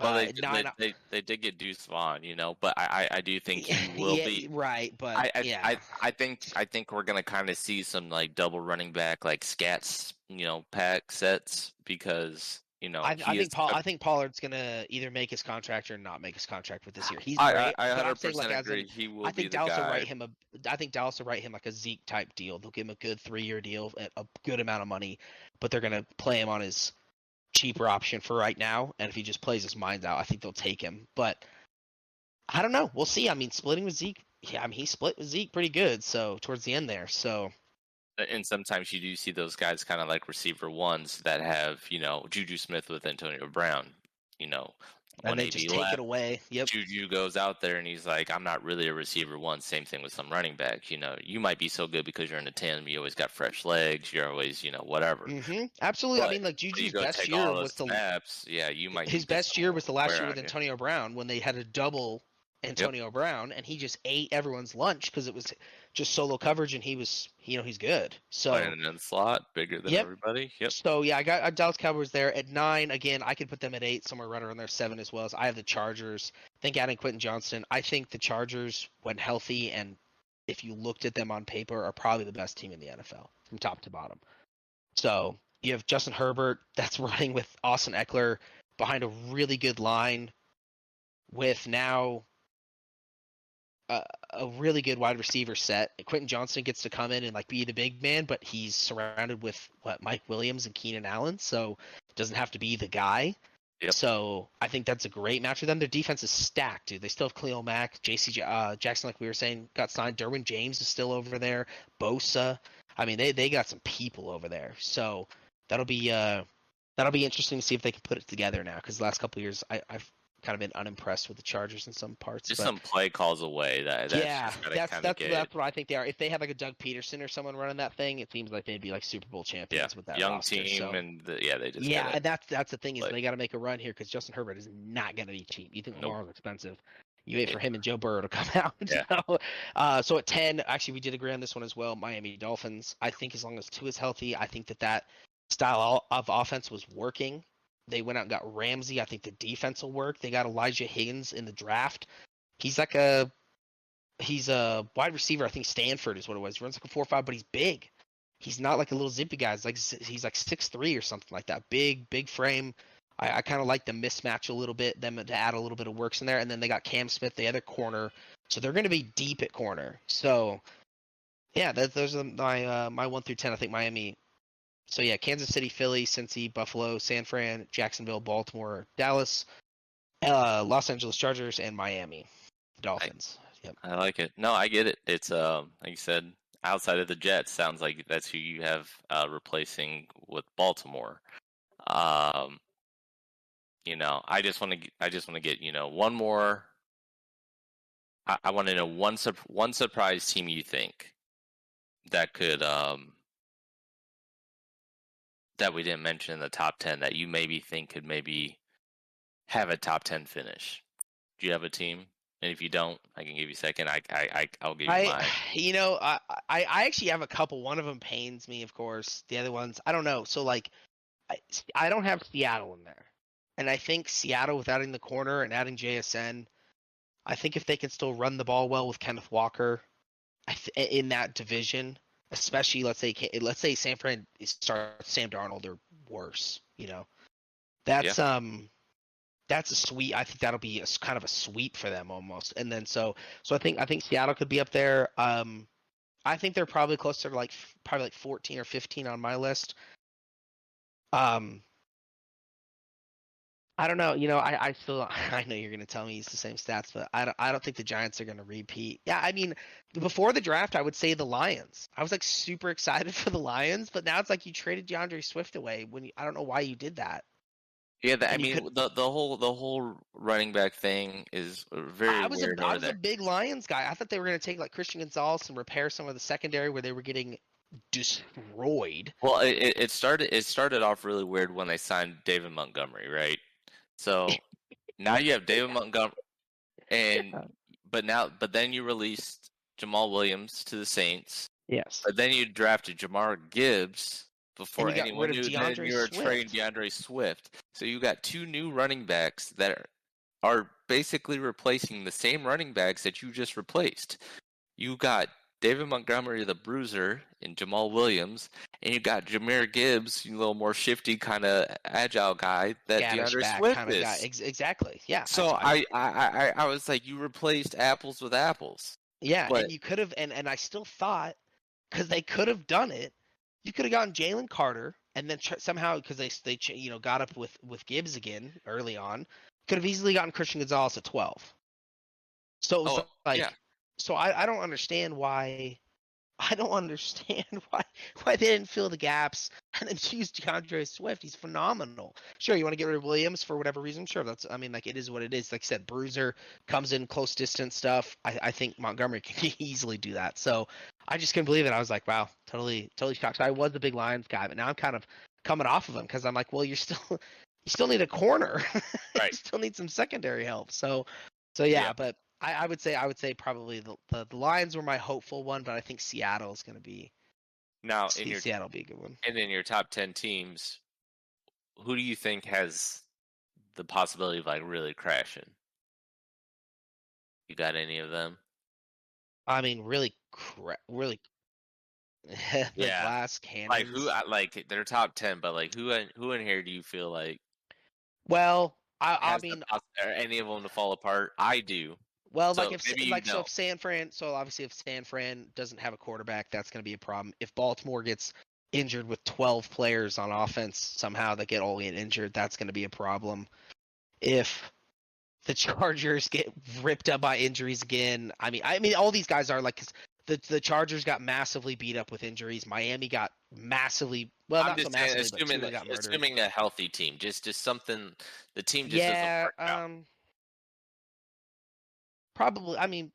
Well, Uh, they, did- nine- they, they they did get Deuce Vaughn, you know, but I I, I do think he will yeah, be. right, but I, I, yeah, I I think I think we're gonna kind of see some like double running back like scats, you know, pack sets because you know I, I think Paul, I think Pollard's gonna either make his contract or not make his contract with this year. He's I, great, I, I but I'm 100% saying like as in, agree. he will I be think the Dallas will write him a. I think Dallas will write him like a Zeke type deal. They'll give him a good three year deal at a good amount of money, but they're gonna play him on his cheaper option for right now. And if he just plays his mind out, I think they'll take him. But I don't know. We'll see. I mean, splitting with Zeke. Yeah, I mean he split with Zeke pretty good. So towards the end there. So And sometimes you do see those guys kind of like receiver ones that have, you know, Juju Smith with Antonio Brown, you know, and they 180 just take left. it away. Yep. Juju goes out there and he's like, I'm not really a receiver one. Same thing with some running backs. You know, you might be so good because you're in a tandem. You always got fresh legs. You're always, you know, whatever. hmm Absolutely. I mean, like Juju's best year was the snaps. Yeah, you might. his best year was the last year with on you. Antonio Brown when they had a double Antonio Brown and he just ate everyone's lunch because it was just solo coverage and he was you know he's good. So Playing in slot, bigger than Yep. everybody. Yep. so yeah, I got uh, Dallas Cowboys there at nine. Again, I could put them at eight, somewhere right around there, seven as well as I have the Chargers. I think adding Quentin Johnston. I think the Chargers, when healthy and if you looked at them on paper, are probably the best team in the NFL from top to bottom. So you have Justin Herbert that's running with Austin Ekeler behind a really good line with now a, a really good wide receiver set. Quentin Johnston gets to come in and like be the big man, but he's surrounded with what Mike Williams and Keenan Allen, so doesn't have to be the guy. Yep. So I think that's a great match for them. Their defense is stacked, dude. They still have Khalil Mack, J.C. Uh, Jackson, like we were saying, got signed. Derwin James is still over there. Bosa. I mean, they they got some people over there. So that'll be uh that'll be interesting to see if they can put it together now. Because the last couple years, I, I've kind of been unimpressed with the Chargers in some parts. Just but- some play calls away. That that's yeah, that's that's get, that's what I think they are. If they have like a Doug Pederson or someone running that thing, it seems like they'd be like Super Bowl yeah, champions with that young roster, team so- and the, yeah, they just yeah, and that's that's the thing is they got to make a run here because Justin Herbert is not going to be cheap. You think Nope. Lamar's expensive? You wait for him and Joe Burrow to come out. Yeah. So, uh, so at ten, actually, we did agree on this one as well. Miami Dolphins. I think as long as Tua is healthy, I think that that style of offense was working They went out and got Ramsey. I think the defense will work. They got Elijah Higgins in the draft. He's like a he's a wide receiver. I think Stanford is what it was. He runs like a four five, but he's big. He's not like a little zippy guy. He's like he's like six three or something like that. Big, big frame. I, I kind of like the mismatch a little bit, them to add a little bit of works in there. And then they got Cam Smith, the other corner. So they're going to be deep at corner. So yeah, that, those are my uh, my one through ten. I think Miami. So yeah, Kansas City, Philly, Cincy, Buffalo, San Fran, Jacksonville, Baltimore, Dallas, uh, Los Angeles Chargers, and Miami Dolphins. Yep. I like it. No, I get it. It's um, like you said, outside of the Jets, sounds like that's who you have uh, replacing with Baltimore. Um, you know, I just want to, I just want to get, you know, one more. I, I want to know one one surprise team you think that could um that we didn't mention in the top ten that you maybe think could maybe have a top ten finish. Do you have a team? And if you don't, I can give you a second. I I, I I'll give you I, mine. you know, I, I I actually have a couple. One of them pains me, of course. The other ones, I don't know. So like, I, I don't have Seattle in there, and I think Seattle with adding the corner and adding JSN, I think if they can still run the ball well with Kenneth Walker, th- in that division, especially let's say let's say San Fran starts Sam Darnold or worse, you know, that's um that's a sweep. I think that'll be a, kind of a sweep for them almost. And then so so I think I think Seattle could be up there. Um, I think they're probably closer to like probably like 14 or 15 on my list. Um, I don't know. You know, I I still I know you're gonna tell me it's the same stats, but I don't I don't think the Giants are gonna repeat. Yeah, I mean before the draft, I would say the Lions. I was like super excited for the Lions, but now it's like you traded DeAndre Swift away when you, I don't know why you did that. Yeah, the, I mean could- the the whole the whole running back thing is very I was weird a, I was there. a big Lions guy. I thought they were going to take like Christian Gonzalez and repair some of the secondary where they were getting destroyed. Well, it it started it started off really weird when they signed David Montgomery, right? So now you have David Montgomery, and but now but then you released Jamaal Williams to the Saints, Yes. but then you drafted Jahmyr Gibbs before anyone knew. Then DeAndre you were trading DeAndre Swift, so you got two new running backs that are, are basically replacing the same running backs that you just replaced. You got David Montgomery, the bruiser, and Jamaal Williams, and you got Jahmyr Gibbs, you little more shifty kind of agile guy that Gaddis DeAndre Swift kind of is. Ex- exactly. Yeah. So I, I, I, I, I was like, you replaced apples with apples. yeah, but- and you could have, and and I still thought because they could have done it. You could have gotten Jalen Carter, and then tr- somehow because they they you know got up with with Gibbs again early on, could have easily gotten Christian Gonzalez at twelve. So it was Oh, like, yeah. So I I don't understand why. I don't understand why why they didn't fill the gaps and then choose DeAndre Swift. He's phenomenal. Sure, you want to get rid of Williams for whatever reason. Sure, that's I mean like it is what it is. Like I said, Bruiser comes in close distance stuff. I, I think Montgomery can easily do that. So I just couldn't believe it. I was like, wow, totally totally shocked. So I was a big Lions guy, but now I'm kind of coming off of him because I'm like, well, you're still you still need a corner. Right. you still need some secondary help. So so yeah, Yeah. but I, I would say I would say probably the, the the Lions were my hopeful one, but I think Seattle is going to be Now, in your Seattle be a good one. and in your top ten teams, who do you think has the possibility of like really crashing? You got any of them? I mean, really, cra- really. the Yeah. glass cannons. Like who? Like they're top ten, but like who? in- Who in here do you feel like Well, I, I the mean, are any of them to fall apart? I do. Well, so like if maybe like so if San Fran, so obviously if San Fran doesn't have a quarterback, that's going to be a problem. If Baltimore gets injured with 12 players on offense somehow that get all injured, that's going to be a problem. If the Chargers get ripped up by injuries again, I mean, I mean, all these guys are like 'cause the the Chargers got massively beat up with injuries. Miami got massively well, I'm not so just saying, massively, but assuming Tua got murdered. assuming a healthy team, just just something the team just yeah, doesn't work out. um, probably. I mean,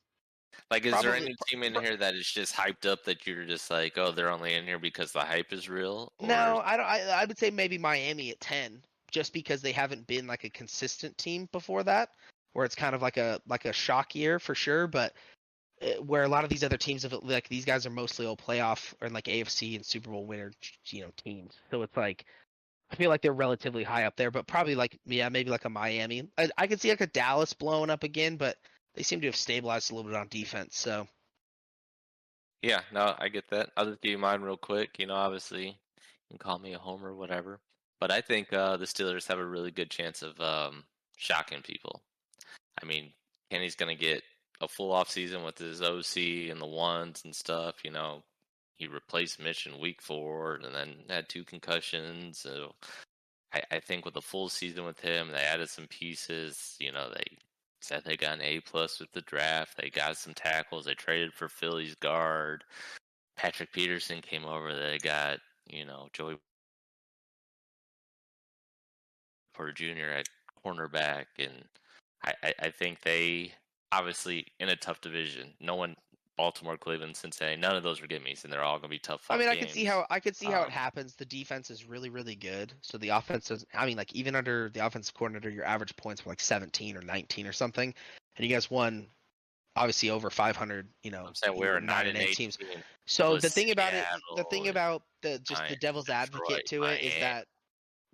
Like, is there any team in here that is just hyped up that you're just like, oh, they're only in here because the hype is real? Or- no, I don't. I, I would say maybe Miami at ten, just because they haven't been like a consistent team before that, where it's kind of like a like a shock year for sure. But uh, where a lot of these other teams have like these guys are mostly all playoff or like AFC and Super Bowl winner, you know, teams. So it's like I feel like they're relatively high up there, but probably like yeah, maybe like a Miami. I, I could see like a Dallas blowing up again, but they seem to have stabilized a little bit on defense. So Yeah, no, I get that. I'll just give you mine real quick. You know, obviously, you can call me a homer, or whatever. But I think uh, the Steelers have a really good chance of um, shocking people. I mean, Kenny's going to get a full off season with his OC and the ones and stuff. You know, he replaced Mitch in week four and then had two concussions. So I, I think with a full season with him, they added some pieces. You know, they said they got an A plus with the draft. They got some tackles. They traded for Philly's guard. Patrick Peterson came over. They got you know Joey Porter Jr. at cornerback, and I, I, I think they obviously in a tough division. No one, Baltimore, Cleveland, Cincinnati, none of those are gimmies, and they're all going to be tough. I mean, I games. can see how I could see how Um, it happens. The defense is really, really good. So the offense is. I mean, like even under the offensive coordinator, your average points were like 17 or 19 or something, and you guys won, obviously over 500. You know, I'm saying we're nine and eight teams. team. So the thing about it, the thing about the just the devil's advocate Detroit, to it is that,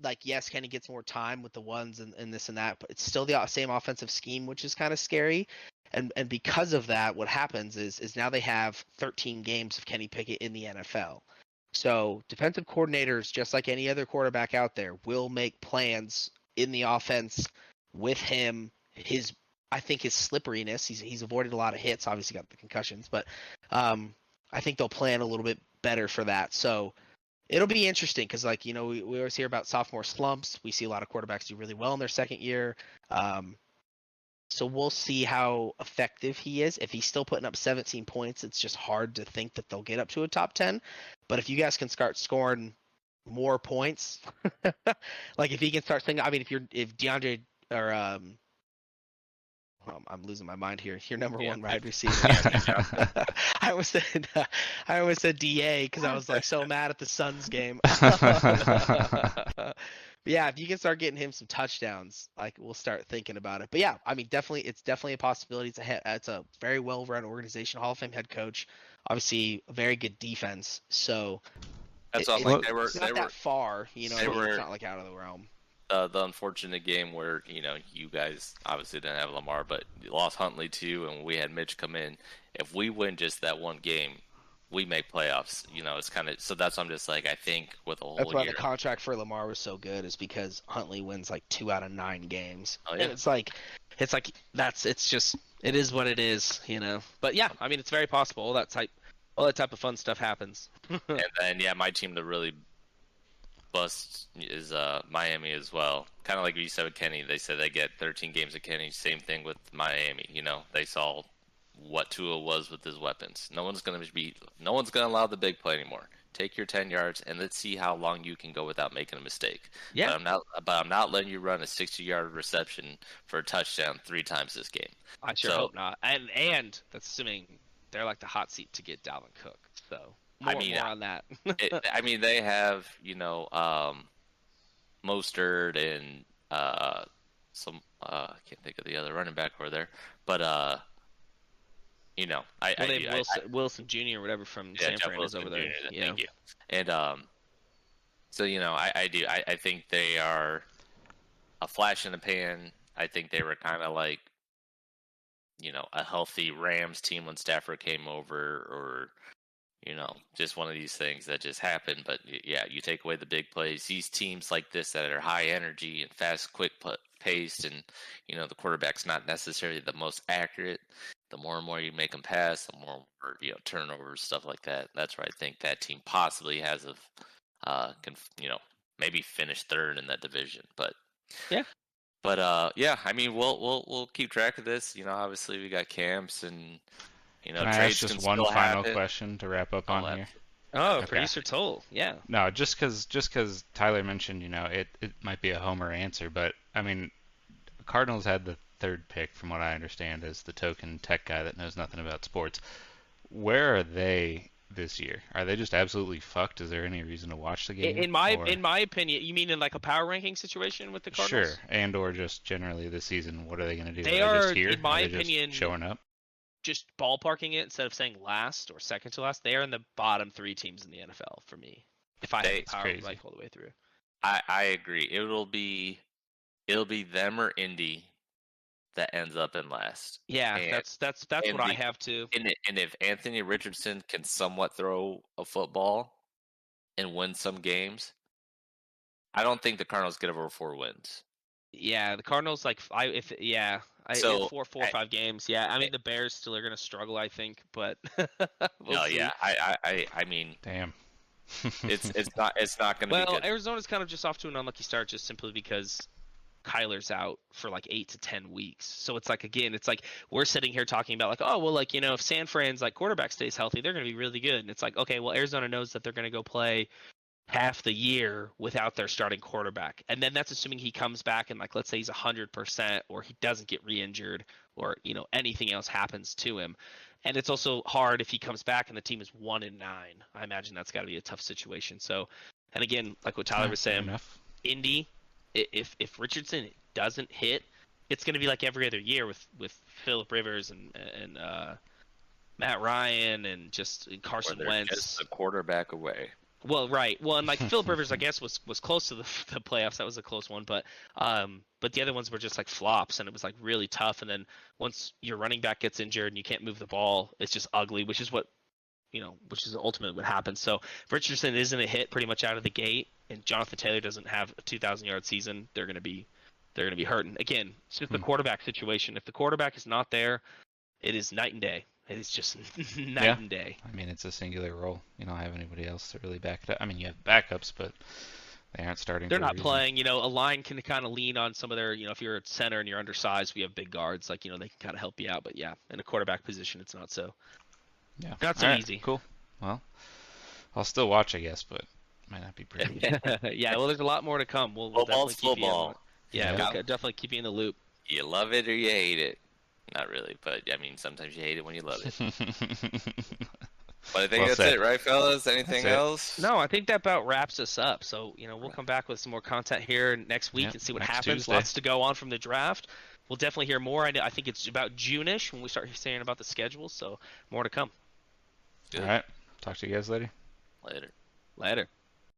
like, yes, Kenny gets more time with the ones and, and this and that, but it's still the same offensive scheme, which is kind of scary. And and because of that, what happens is is now they have 13 games of Kenny Pickett in the NFL. So defensive coordinators, just like any other quarterback out there, will make plans in the offense with him. His I think his slipperiness. He's he's avoided a lot of hits. Obviously got the concussions, but um, I think they'll plan a little bit better for that. So it'll be interesting because, like you know, we, we always hear about sophomore slumps. We see a lot of quarterbacks do really well in their second year. Um, so we'll see how effective he is. If he's still putting up 17 points, it's just hard to think that they'll get up to a top 10. But if you guys can start scoring more points, like if he can start saying, I mean, if you're if DeAndre or um, well, I'm losing my mind here. Your number Yeah, one wide receiver. I almost said I always said Da because I was like so mad at the Suns game. But yeah, if you can start getting him some touchdowns, like we'll start thinking about it. But yeah, I mean, definitely, it's definitely a possibility. It's a it's a very well run organization, Hall of Fame head coach, obviously a very good defense. So That's it- all. it- Like they were, it's they not were that far, you know. they what I mean? were- it's not like out of the realm. uh, the unfortunate game where you know you guys obviously didn't have Lamar, but you lost Huntley too, and we had Mitch come in. If we win just that one game, we make playoffs. You know, it's kind of so. That's why I'm just like I think with a whole That's why year. the contract for Lamar was so good, is because Huntley wins like two out of nine games. Oh, And it's like, it's like that's it's just it is what it is, you know. But yeah, I mean, it's very possible. All that type, all that type of fun stuff happens. and then yeah, my team to really bust is uh, Miami as well. Kind of like you said with Kenny, they said they get 13 games of Kenny. Same thing with Miami. You know, they saw what Tua was with his weapons. No one's gonna be, no one's gonna allow the big play anymore. Take your 10 yards and let's see how long you can go without making a mistake. Yeah. But I'm not, but I'm not letting you run a 60 yard reception for a touchdown three times this game. I sure So- hope not. And and that's assuming they're like the hot seat to get Dalvin Cook. So more, I mean, more on that. it, I mean, they have you know um, Mostert and uh, some uh, I can't think of the other running back over there, but uh, you know, I, well, I, do- have I- Wilson, Wilson Jr. or whatever from yeah, San Fran is over there. Jr., Yeah. Thank you. And um, so you know, I, I do. I, I think they are a flash in the pan. I think they were kind of like, you know, a healthy Rams team when Stafford came over, or you know, just one of these things that just happened. But yeah, you take away the big plays. These teams like this that are high energy and fast, quick pu- paced, and you know, the quarterback's not necessarily the most accurate. The more and more you make them pass, the more more, you know turnovers, stuff like that. That's where I think that team possibly has of, uh, can you know maybe finish third in that division. But Yeah. but uh, yeah, I mean we'll we'll we'll keep track of this. You know, obviously we got camps and you know Can I ask just can one final question to wrap up Oh, on that- here? Oh, Okay. producer Toll. Yeah. No, just because just because Tyler mentioned, you know, it, it might be a homer answer, but I mean, Cardinals had the third pick, from what I understand, as the token tech guy that knows nothing about sports. Where are they this year? Are they just absolutely fucked? Is there any reason to watch the game? In, in my Or- in my opinion, you mean in like a power ranking situation with the Cardinals? Sure, and or just generally this season, what are they going to do? They are, they are, just here? in my Are they just opinion, showing up. Just ballparking it instead of saying last or second to last, they are in the bottom three teams in the NFL for me. If I They- had power crazy. like all the way through. I I agree. It'll be it'll be them or Indy that ends up in last. Yeah, And- that's that's that's and what I have to. And and if Anthony Richardson can somewhat throw a football and win some games, I don't think the Cardinals get over four wins. Yeah, the Cardinals like I if yeah, I, So, four four I- five games. Yeah, I mean the Bears still are gonna struggle, I think, but we'll no, see. yeah, I, I I I mean Damn. it's it's not it's not going to be Well, good. Arizona's kind of just off to an unlucky start, just simply because Kyler's out for like eight to ten weeks. So it's like again, it's like we're sitting here talking about like, oh well, like you know, if San Fran's like quarterback stays healthy, they're going to be really good. And it's like, okay, well, Arizona knows that they're going to go play half the year without their starting quarterback, and then that's assuming he comes back and like let's say he's hundred percent, or he doesn't get re-injured, or you know anything else happens to him. And it's also hard if he comes back and the team is one and nine. I imagine that's got to be a tough situation. So, and again, like what Tyler was saying, enough. Indy, if if Richardson doesn't hit, it's going to be like every other year with with Philip Rivers and and uh, Matt Ryan and just Where Carson they're Wentz. just a quarterback away. Well, right. Well, and like Philip Rivers, I guess was was close to the, the playoffs. That was a close one, but um, but the other ones were just like flops, and it was like really tough. And then once your running back gets injured and you can't move the ball, it's just ugly, which is what you know, which is ultimately what happens. So if Richardson isn't a hit pretty much out of the gate, and Jonathan Taylor doesn't have a 2,000 yard season, they're going to be they're going to be hurting. Again, it's just the Hmm. quarterback situation. If the quarterback is not there, it is night and day. It is just night Yeah. and day. I mean, it's a singular role. You don't have anybody else to really back it up. I mean, you have backups, but they aren't starting. They're not playing. You know, a line can kind of lean on some of their. You know, if you're at center and you're undersized, we have big guards. Like you know, they can kind of help you out. But yeah, in a quarterback position, it's not so. Yeah. Not so All right, easy. Cool. Well, I'll still watch, I guess, but might not be pretty. yeah, well, there's a lot more to come. We'll, we'll definitely keep you. In, football. yeah, Yeah. we'll definitely keep you in the loop. You love it or you hate it. Not really, but I mean sometimes you hate it when you love it. But I think Well that's said. it, right, fellas? Anything That's it. else? No, I think that about wraps us up. So you know, we'll come back with some more content here next week Yep, and see what happens. Tuesday. Lots to go on from the draft. We'll definitely hear more. I, know- I think it's about June-ish when we start saying about the schedule. So more to come. Good. All right. Talk to you guys later. Later. Later.